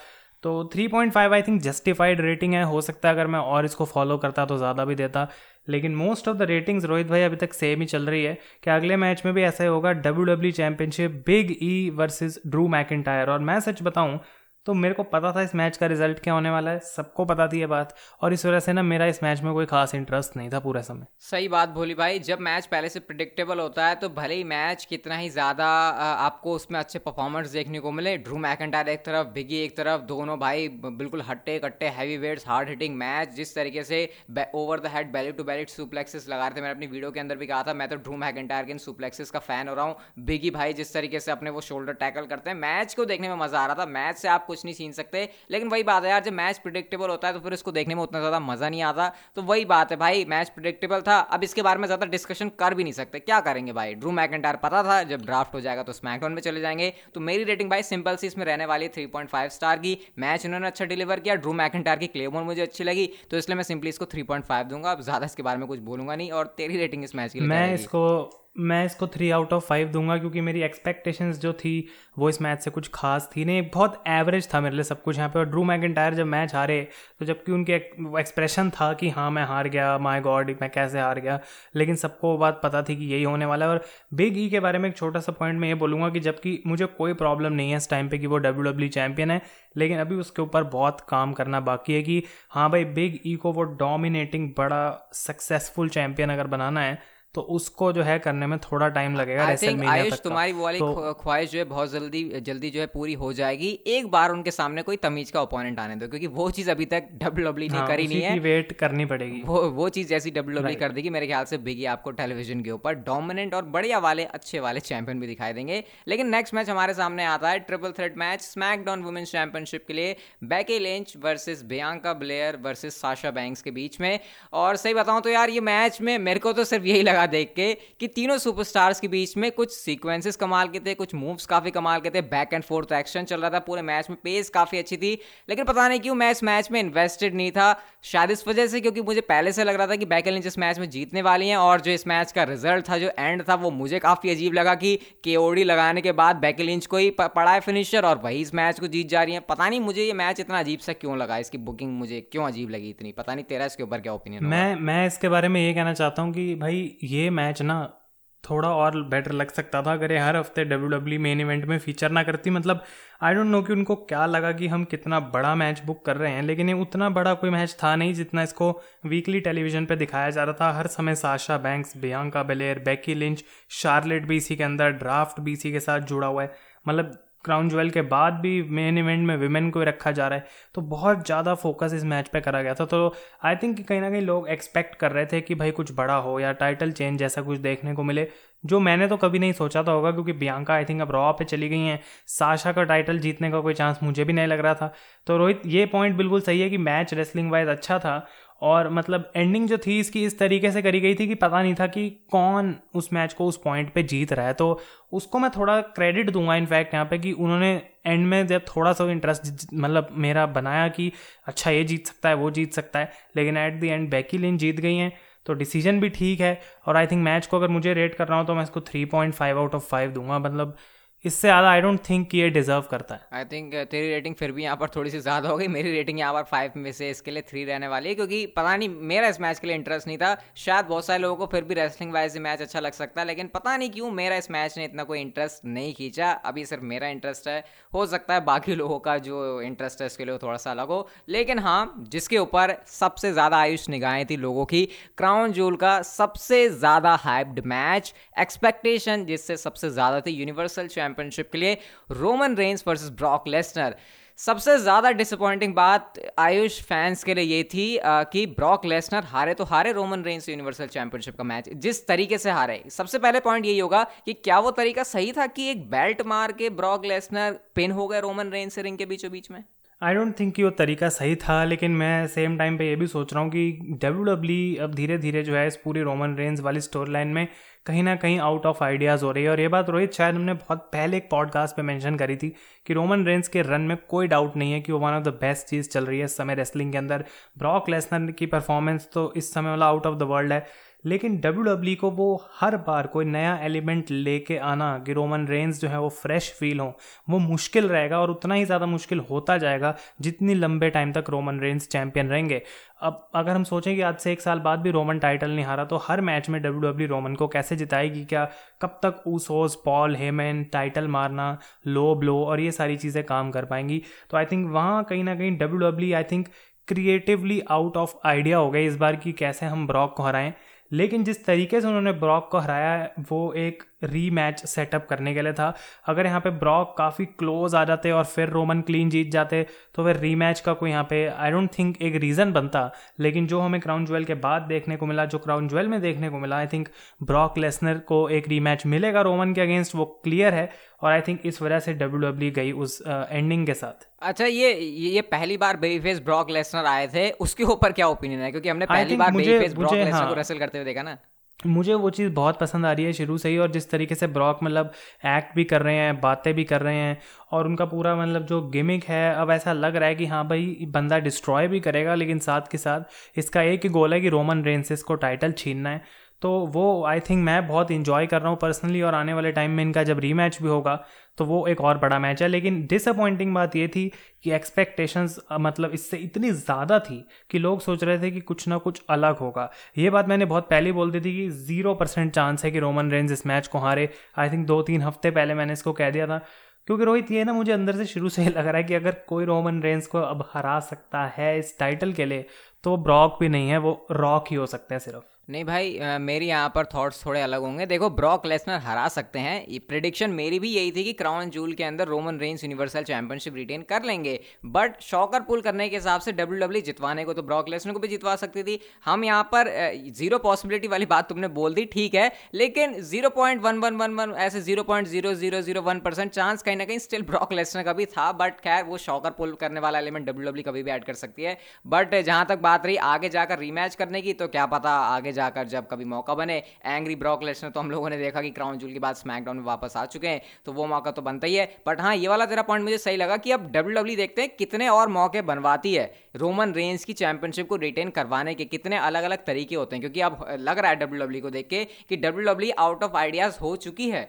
तो 3.5 आई थिंक जस्टिफाइड रेटिंग है। हो सकता है अगर मैं और इसको फॉलो करता तो ज़्यादा भी देता। लेकिन most of the ratings Rohit भाई अभी तक सेम ही चल रही है कि अगले मैच में भी ऐसा ही होगा W W championship big E versus Drew McIntyre और मैं सच बताऊँ तो मेरे को पता था इस मैच का रिज़ल्ट क्या होने वाला है, सबको पता थी ये बात, और इस वजह से ना मेरा इस मैच में कोई खास इंटरेस्ट नहीं था पूरे समय। सही बात भोली भाई, जब मैच पहले से प्रिडिक्टेबल होता है तो भले ही मैच कितना ही ज़्यादा आपको उसमें अच्छे परफॉर्मेंस देखने को मिले ड्रू मैकेंटायर एक तरफ़ बिगी एक तरफ़, दोनों भाई बिल्कुल हट्टे कट्टे heavy weights hard hitting match जिस तरीके से over the head belly to belly suplexes लगा रहे थे, मैंने अपनी वीडियो के अंदर भी कहा था, मैं तो ड्रू मैकेंटायर के इन सुप्लेक्सेस का फ़ैन हो रहा हूँ। बिगी भाई जिस तरीके से अपने वो शोल्डर टैकल करते हैं, मैच को देखने में मज़ा आ रहा था, मैच से आप कुछ नहीं छीन सकते। लेकिन वही बात है यार जब मैच प्रिडिक्टेबल होता है तो फिर उसको देखने में उतना ज़्यादा मज़ा नहीं आता। तो वही बात है भाई मैच प्रिडिक्टेबल था अब इसके बारे में ज़्यादा डिस्कशन कर भी नहीं सकते। क्या करेंगे भाई? ड्रू मैकेंटायर पता था जब ड्राफ्ट हो जाएगा तो स्मैकडाउन में चले जाएँगे। तो मेरी रेटिंग भाई सिंपल सी इसमें रहने वाली थ्री पॉइंट फाइव स्टार की मैच उन्होंने अच्छा डिलीवर किया। ड्रू मैकेंटायर की क्लेमोर मुझे अच्छी लगी तो इसलिए मैं सिंपली इसको थ्री पॉइंट फाइव दूँगा। अब ज़्यादा इसके बारे में कुछ बोलूँगा नहीं और तेरी रेटिंग इस मैच की मैं इसको मैं इसको थ्री आउट ऑफ़ फाइव दूँगा क्योंकि मेरी एक्सपेक्टेशंस जो थी, वो इस मैच से कुछ खास थी नहीं। बहुत एवरेज था मेरे लिए सब कुछ यहाँ पे। और ड्रू मैकेंटायर जब मैच हारे तो जबकि उनके एक्सप्रेशन था कि हाँ मैं हार गया माय गॉड मैं कैसे हार गया, लेकिन सबको बात पता थी कि यही होने वाला है। और बिग ई e के बारे में एक छोटा सा पॉइंट मैं ये बोलूँगा कि जबकि मुझे कोई प्रॉब्लम नहीं है इस टाइम पर कि वो डब्ल्यू डब्ल्यू चैम्पियन है, लेकिन अभी उसके ऊपर बहुत काम करना बाकी है कि हाँ भाई बिग ई e को वो डोमिनेटिंग बड़ा सक्सेसफुल चैम्पियन अगर बनाना है तो उसको जो है करने में थोड़ा टाइम लगेगा आयुष तुम्हारी वो वाली तो, ख्वाहिश जो है बहुत जल्दी जल्दी जो है पूरी हो जाएगी। एक बार उनके सामने कोई तमीज का ओपोनेंट आने दो क्योंकि वो चीज़ अभी तक डब्ल्यू डब्ल्यू ने करी नहीं है। वेट करनी पड़ेगी। वो वो चीज़ जैसी डब्ल्यू डब्ल्यू कर देगी मेरे ख्याल से बिगी आपको टेलीविज़न के ऊपर डोमिनेंट और बढ़िया वाले अच्छे वाले चैंपियन भी दिखाई देंगे। लेकिन नेक्स्ट मैच हमारे सामने आता है triple threat match SmackDown women's championship के लिए Becky Lynch versus Bianca Belair versus Sasha Banks के बीच में। और सही बताऊँ तो यार ये मैच में मेरे को तो सिर्फ़ यही लगा देख के कि कि तीनों सुपरस्टार्स के बीच में कुछ सीक्वेंसेस कमाल के थे, कुछ मूव्स काफ़ी कमाल के थे। बैक एंड फोर्थ एक्शन चल रहा था, पूरे मैच में पेस काफ़ी अच्छी थी। लेकिन पता नहीं क्यों मैं इस मैच में इन्वेस्टेड नहीं था। शायद इस वजह से क्योंकि मुझे पहले से लग रहा था कि बैक एंड इस मैच में जीतने वाली हैं और जो इस मैच का रिज़ल्ट था, जो एंड था, वो मुझे काफ़ी अजीब लगा कि के लगाने के बाद बैक लिंच को ही पड़ा है फिनिशर और वही इस मैच को जीत जा रही है। पता नहीं मुझे ये मैच इतना अजीब सा क्यों लगा, इसकी बुकिंग मुझे क्यों अजीब लगी इतनी? पता नहीं तेरा इसके ऊपर क्या ओपिनियन मैं मैं इसके बारे में ये कहना चाहता हूँ कि भाई ये मैच ना थोड़ा और बेटर लग सकता था अगर ये हर हफ़्ते डब्ल्यू डब्ल्यू मेन इवेंट में फीचर ना करती। मतलब आई डोंट नो कि उनको क्या लगा कि हम कितना बड़ा मैच बुक कर रहे हैं, लेकिन ये उतना बड़ा कोई मैच था नहीं जितना इसको वीकली टेलीविज़न पे दिखाया जा रहा था। हर समय Sasha Banks Bianca Belair Becky Lynch Charlotte भी इसी के अंदर ड्राफ्ट भी इसी के साथ जुड़ा हुआ है। मतलब क्राउन ज्वेल के बाद भी मेन इवेंट में विमेन को रखा जा रहा है तो बहुत ज़्यादा फोकस इस मैच पे करा गया था। तो आई थिंक कहीं ना कहीं लोग एक्सपेक्ट कर रहे थे कि भाई कुछ बड़ा हो या टाइटल चेंज जैसा कुछ देखने को मिले, जो मैंने तो कभी नहीं सोचा था होगा, क्योंकि बियांका आई थिंक अब रॉ पे चली गई हैं। साशा का टाइटल जीतने का कोई चांस मुझे भी नहीं लग रहा था। तो रोहित, ये पॉइंट बिल्कुल सही है कि मैच रेसलिंग वाइज अच्छा था और मतलब एंडिंग जो थी इसकी इस तरीके से करी गई थी कि पता नहीं था कि कौन उस मैच को उस पॉइंट पे जीत रहा है। तो उसको मैं थोड़ा क्रेडिट दूँगा इनफैक्ट यहाँ पे कि उन्होंने एंड में जब थोड़ा सा इंटरेस्ट मतलब मेरा बनाया कि अच्छा ये जीत सकता है, वो जीत सकता है, लेकिन at the end Becky Lynch जीत गई हैं तो डिसीज़न भी ठीक है। और आई थिंक मैच को अगर मुझे रेट कर रहा हूँ तो मैं इसको three point five out of five दूँगा। मतलब इससे ज़्यादा आई डोंट थिंक ये डिजर्व करता है। आई थिंक uh, तेरी रेटिंग फिर भी यहाँ पर थोड़ी सी ज़्यादा हो गई मेरी रेटिंग यहाँ पर फाइव में से इसके लिए थ्री रहने वाली है क्योंकि पता नहीं मेरा इस मैच के लिए इंटरेस्ट नहीं था। शायद बहुत सारे लोगों को फिर भी रेसलिंग वाइज मैच अच्छा लग सकता है लेकिन पता नहीं क्यों मेरा इस मैच ने इतना कोई इंटरेस्ट नहीं खींचा। अभी सिर्फ़ मेरा इंटरेस्ट है। हो सकता है बाकी लोगों का जो इंटरेस्ट है इसके लिए थोड़ा सा अलग हो। लेकिन हाँ जिसके ऊपर सबसे ज़्यादा आयुष निगाहें थी लोगों की क्राउन जूल का सबसे ज़्यादा हाइप्ड मैच एक्सपेक्टेशन जिससे सबसे ज़्यादा थी यूनिवर्सल चैंपियनशिप के लिए Roman Reigns versus Brock Lesnar सबसे ज़्यादा डिसअपॉइंटिंग बात आयुष फैंस के लिए ये थी आ, कि ब्रॉक लेसनर हारे तो हारे रोमन रेंस यूनिवर्सल चैंपियनशिप का मैच जिस तरीके से हारे सबसे पहले पॉइंट यही होगा कि क्या वो तरीका सही था कि एक बेल्ट मार के ब्रॉक लेसनर पिन हो गए रोमन रेंस से रिंग के बीचों बीच में? आई डोंट थिंक कि वो तरीका सही था लेकिन मैं सेम टाइम पे ये भी सोच रहा हूँ कि डब्ल्यू e अब धीरे धीरे जो है इस पूरी रोमन रेंज वाली स्टोरी लाइन में कहीं ना कहीं आउट ऑफ़ आइडियाज़ हो रही है। और ये बात रोहित, शायद हमने बहुत पहले एक पॉडकास्ट पे मेंशन करी थी कि रोमन रेंस के रन में कोई डाउट नहीं है कि वो वन ऑफ़ द बेस्ट चीज़ चल रही है इस समय रेसलिंग के अंदर। ब्रॉक लेसनर की परफॉर्मेंस तो इस समय वाला आउट ऑफ़ द वर्ल्ड है। लेकिन डब्ल्यू e को वो हर बार कोई नया एलिमेंट लेके आना, कि रोमन रेंज जो है वो फ्रेश फील हो, वो मुश्किल रहेगा और उतना ही ज़्यादा मुश्किल होता जाएगा जितनी लंबे टाइम तक रोमन रेंज चैंपियन रहेंगे। अब अगर हम सोचें कि आज से एक साल बाद भी रोमन टाइटल नहीं हारा तो हर मैच में डब्ल्यू डब्ल्यू रोमन को कैसे जिताएगी? क्या कब तक ऊसोस पॉल हेमन टाइटल मारना लो ब्लो और ये सारी चीज़ें काम कर पाएँगी? तो आई थिंक वहाँ कहीं ना कहीं W W I think creatively out of idea हो गए इस बार कि कैसे हम ब्रॉक को हराएँ। लेकिन जिस तरीके से उन्होंने ब्रॉक को हराया है वो एक री मैच सेटअप करने के लिए था। अगर यहाँ पे ब्रॉक काफ़ी क्लोज आ जाते और फिर रोमन क्लीन जीत जाते तो फिर री मैच का कोई यहाँ पे आई डोंट थिंक एक रीज़न बनता। लेकिन जो हमें क्राउन ज्वेल के बाद देखने को मिला, जो क्राउन ज्वेल में देखने को मिला आई थिंक ब्रॉक लेसनर को एक री मैच मिलेगा रोमन के अगेंस्ट वो क्लियर है। और आई थिंक इस वजह से डब्ल्यू डब्ल्यू e गई उस एंडिंग uh, के साथ। अच्छा ये ये पहली बार बेबी फेस ब्रॉक लेसनर आए थे उसके ऊपर क्या ओपिनियन है? क्योंकि हमने पहली बार बेबी फेस ब्रॉक लेसनर को रेसल करते हुए देखा ना। मुझे वो चीज़ बहुत पसंद आ रही है शुरू से ही और जिस तरीके से ब्रॉक मतलब एक्ट भी कर रहे हैं बातें भी कर रहे हैं और उनका पूरा मतलब जो गेमिक है अब ऐसा लग रहा है कि हाँ भाई बंदा डिस्ट्रॉय भी करेगा लेकिन साथ के साथ इसका एक ही गोल है कि रोमन रेंसिस को टाइटल छीनना है। तो वो आई थिंक मैं बहुत इंजॉय कर रहा हूँ पर्सनली और आने वाले टाइम में इनका जब रीमैच भी होगा तो वो एक और बड़ा मैच है। लेकिन डिसअपॉइंटिंग बात ये थी कि एक्सपेक्टेशंस मतलब इससे इतनी ज़्यादा थी कि लोग सोच रहे थे कि कुछ ना कुछ अलग होगा। ये बात मैंने बहुत पहले बोल दी थी कि ज़ीरो परसेंट चांस है कि रोमन रेंज इस मैच को हारे। आई थिंक दो तीन हफ़्ते पहले मैंने इसको कह दिया था। क्योंकि रोहित, ये ना मुझे अंदर से शुरू से लग रहा है कि अगर कोई रोमन रेंज को अब हरा सकता है इस टाइटल के लिए तो ब्रॉक भी नहीं है, वो रॉक ही हो सकते हैं सिर्फ़। नहीं भाई मेरी यहाँ पर थॉट्स थोड़े अलग होंगे। देखो ब्रॉक लेसनर हरा सकते हैं। प्रिडिक्शन मेरी भी यही थी कि क्राउन जूल के अंदर Roman Reigns universal championship retain कर लेंगे। बट शॉकर पुल करने के हिसाब से डब्ल्यू डब्ल्यू e जितवाने को तो ब्रॉक लेसनर को भी जितवा सकती थी। हम यहाँ पर ज़ीरो पॉसिबिलिटी वाली बात तुमने बोल दी, ठीक है। लेकिन zero point one one one one ऐसे zero point zero zero zero one percent chance कहीं ना कहीं स्टिल ब्रॉक लेसनर का भी था। बट खैर, वो शॉकर पुल करने वाला एलिमेंट डब्ल्यू डब्ल्यू कभी भी ऐड कर सकती है। बट जहाँ तक बात रही आगे जाकर रीमैच करने की तो क्या पता आगे जाकर जब कभी मौका बने एंग्री ब्रॉक लेसनर तो हम लोगों ने देखा कि क्राउन जूल के बाद स्मैकडाउन में वापस आ चुके हैं तो वो मौका तो बनता ही है। बट हाँ ये वाला तेरा पॉइंट मुझे सही लगा कि अब डब्ल्यू डब्ल्यू e देखते हैं कितने और मौके बनवाती है। रोमन रेंज की चैंपियनशिप को रिटेन करवाने के कितने अलग अलग तरीके होते हैं, क्योंकि अब लग रहा है डब्ल्यू डब्ल्यू e को देख के कि W W out of ideas हो चुकी है।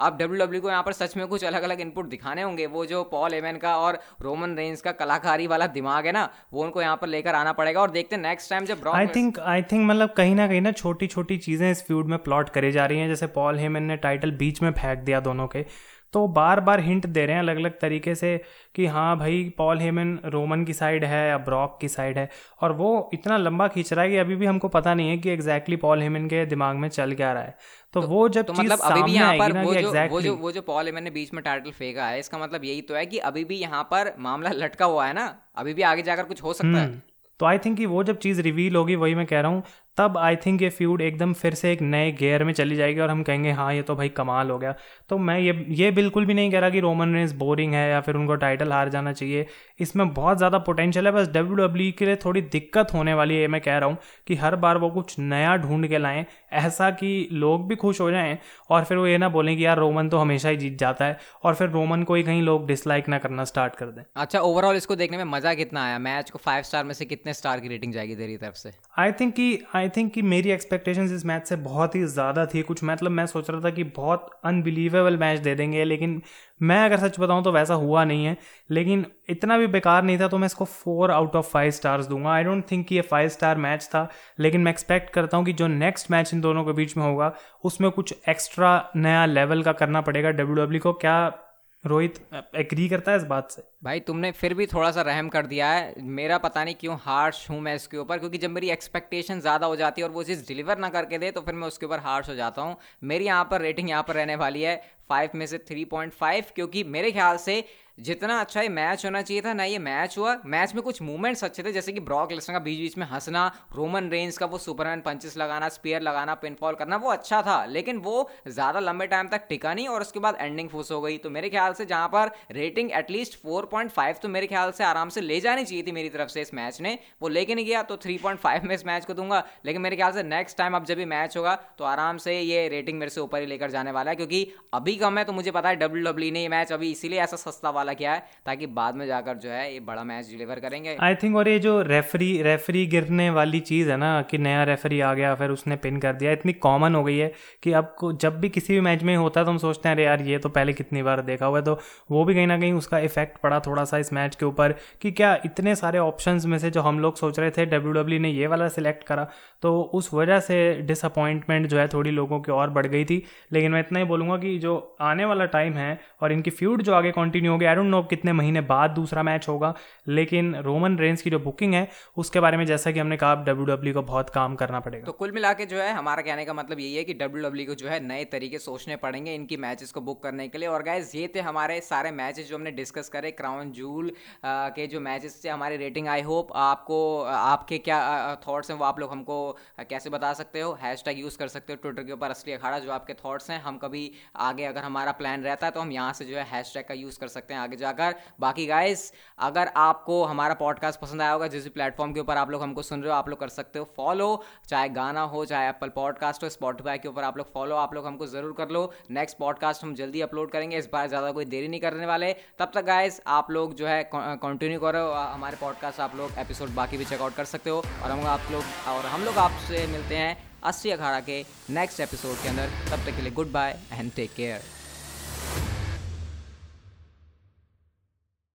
अब डब्ल्यू डब्ल्यू को यहाँ पर सच में कुछ अलग अलग इनपुट दिखाने होंगे। वो जो पॉल एवन का और रोमन रेंज का कलाकारी वाला दिमाग है ना वो उनको यहाँ पर लेकर आना पड़ेगा और देखते हैं नेक्स्ट टाइम जब आई थिंक आई थिंक मतलब कहीं ना कहीं ना छोटी छोटी चीज़ें इस फ्यूड में प्लॉट करी जा रही हैं। जैसे पॉल हेमन ने टाइटल बीच में फेंक दिया दोनों के। तो बार बार हिंट दे रहे हैं अलग अलग तरीके से कि हाँ भाई पॉल हेमन रोमन की साइड है या ब्रॉक की साइड है। और वो इतना लंबा खींच रहा है कि अभी भी हमको पता नहीं है कि एग्जैक्टली पॉल हेमन के दिमाग में चल क्या रहा है। तो, तो वो जब तो मतलब अभी भी यहाँ पर वो जो exactly, वो जो वो जो पॉल हेमन ने बीच में टाइटल फेंका है इसका मतलब यही तो है कि अभी भी यहाँ पर मामला लटका हुआ है ना। अभी भी आगे जाकर कुछ हो सकता है। हम्म। तो आई थिंक कि वो जब चीज़ रिवील होगी वही मैं कह रहा हूँ तब आई थिंक ये फ्यूड एकदम फिर से एक नए गेयर में चली जाएगी और हम कहेंगे हाँ ये तो भाई कमाल हो गया। तो मैं ये ये बिल्कुल भी नहीं कह रहा कि रोमन रेंस बोरिंग है या फिर उनको टाइटल हार जाना चाहिए। इसमें बहुत ज़्यादा पोटेंशियल है बस डब्ल्यू डब्ल्यू e के लिए थोड़ी दिक्कत होने वाली है मैं कह रहा हूँ कि हर बार वो कुछ नया ढूंढ के लाएँ ऐसा कि लोग भी खुश हो जाएँ और फिर वो ये ना बोलें कि यार रोमन तो हमेशा ही जीत जाता है और फिर रोमन को ही कहीं लोग डिसलाइक ना करना स्टार्ट कर दें। अच्छा ओवरऑल इसको देखने में मज़ा कितना आया? मैच को फाइव स्टार में से कितने स्टार की रेटिंग जाएगी तेरी तरफ़ से? आई थिंक कि आई थिंक कि मेरी एक्सपेक्टेशन इस मैच से बहुत ही ज़्यादा थी। कुछ मतलब मैं सोच रहा था कि बहुत अनबिलीवेबल मैच दे देंगे, लेकिन मैं अगर सच बताऊँ तो वैसा हुआ नहीं है। लेकिन इतना भी बेकार नहीं था तो मैं इसको four out of five stars दूँगा। आई डोंट थिंक कि ये फाइव स्टार मैच था, लेकिन मैं एक्सपेक्ट करता हूँ कि जो नेक्स्ट मैच इन दोनों के बीच में होगा, उसमें कुछ एक्स्ट्रा नया लेवल का करना पड़ेगा डब्ल्यू डब्ल्यू को। क्या रोहित एग्री करता है इस बात से? भाई, तुमने फिर भी थोड़ा सा रहम कर दिया है। मेरा पता नहीं क्यों हार्श हूँ मैं इसके ऊपर, क्योंकि जब मेरी एक्सपेक्टेशन ज़्यादा हो जाती है और वो चीज़ डिलीवर ना करके दे तो फिर मैं उसके ऊपर हार्श हो जाता हूँ। मेरी यहाँ पर रेटिंग यहाँ पर रहने वाली है फाइव में से थ्री पॉइंट फाइव क्योंकि मेरे ख्याल से जितना अच्छा ये मैच होना चाहिए था, ना ये मैच हुआ। मैच में कुछ मूवमेंट्स अच्छे थे, जैसे कि ब्रॉक लेसनर का बीच बीच में हंसना रोमन रेंज का वो सुपरमैन पंचेस लगाना स्पेयर लगाना पिनफॉल करना, वो अच्छा था। लेकिन वो ज़्यादा लंबे टाइम तक टिका नहीं और उसके बाद एंडिंग फूस हो गई। तो मेरे ख्याल से जहाँ पर रेटिंग एटलीस्ट फोर तो मेरे ख्याल से आराम से ले जानी चाहिए थी मेरी तरफ़ से इस मैच ने। वो लेके नहीं गया तो थ्री में इस मैच को दूँगा। लेकिन मेरे ख्याल से नेक्स्ट टाइम अब जब भी मैच होगा तो आराम से ये रेटिंग मेरे से ऊपर ही लेकर जाने वाला है। क्योंकि अभी कम है तो मुझे पता है डब्ल्यू डब्ल्यू ने ये मैच अभी इसीलिए ऐसा सस्ता वाला किया है, ताकि बाद में जाकर जो है, ये बड़ा मैच डिलीवर करेंगे। आई थिंक और ये जो रेफरी रेफरी गिरने वाली चीज़ है ना, कि नया रेफरी आ गया, फिर उसने पिन कर दिया, इतनी कॉमन हो गई है कि अब जब भी किसी भी मैच में होता है तो हम सोचते हैं, अरे यार, ये तो पहले कितनी बार देखा हुआ है। तो वो भी कहीं ना कहीं उसका इफ़ेक्ट पड़ा थोड़ा सा इस मैच के ऊपर, कि क्या इतने सारे ऑप्शन में से जो हम लोग सोच रहे थे डब्ल्यू e ने ये वाला सिलेक्ट करा तो उस वजह से डिसअपॉइंटमेंट जो है थोड़ी लोगों की और बढ़ गई थी। लेकिन मैं इतना ही बोलूँगा कि जो आने वाला टाइम है, और इनकी फ्यूड जो आगे कंटिन्यू होगी आई डोंट नो कितने महीने बाद दूसरा मैच होगा, लेकिन रोमन रेंज की जो बुकिंग है, उसके बारे में जैसा कि हमने कहा डब्ल्यू डब्ल्यू को बहुत काम करना पड़ेगा। तो कुल मिला जो है, हमारा कहने का मतलब यही है कि डब्ल्यू डब्ल्यू को जो है, नए तरीके सोचने पड़ेंगे इनकी मैचेस को बुक करने के लिए। और गाइज़ ये थे हमारे सारे मैचेस जो हमने डिस्कस करे क्राउन जूल के जो मैचेस थे, हमारी रेटिंग आई होप आपको आपके क्या थॉट्स हैं वो आप लोग हमको कैसे बता सकते हो? हैश यूज़ कर सकते हो ट्विटर के ऊपर, असली अखाड़ा जो आपके थॉट्स हैं, हम कभी आगे अगर हमारा प्लान रहता है तो हम यहाँ से जो है हैश का यूज़ कर सकते हैं। आगे जाकर। बाकी गाइस अगर आपको हमारा पॉडकास्ट पसंद आया होगा, जिस भी प्लेटफॉर्म के ऊपर आप लोग हमको सुन रहे हो, आप लोग कर सकते हो फॉलो चाहे गाना हो, चाहे एप्पल पॉडकास्ट हो स्पॉटीफाई के ऊपर आप लोग फॉलो आप लोग हमको ज़रूर कर लो। नेक्स्ट पॉडकास्ट हम जल्दी अपलोड करेंगे, इस बार ज़्यादा कोई देरी नहीं करने वाले। तब तक गाइस आप लोग जो है कंटिन्यू करो हमारे पॉडकास्ट आप लोग एपिसोड बाकी भी चेकआउट कर सकते हो। और हम आप लोग, और हम लोग आपसे मिलते हैं अस्सी अखाड़ा के नेक्स्ट एपिसोड के अंदर। तब तक के लिए goodbye and take care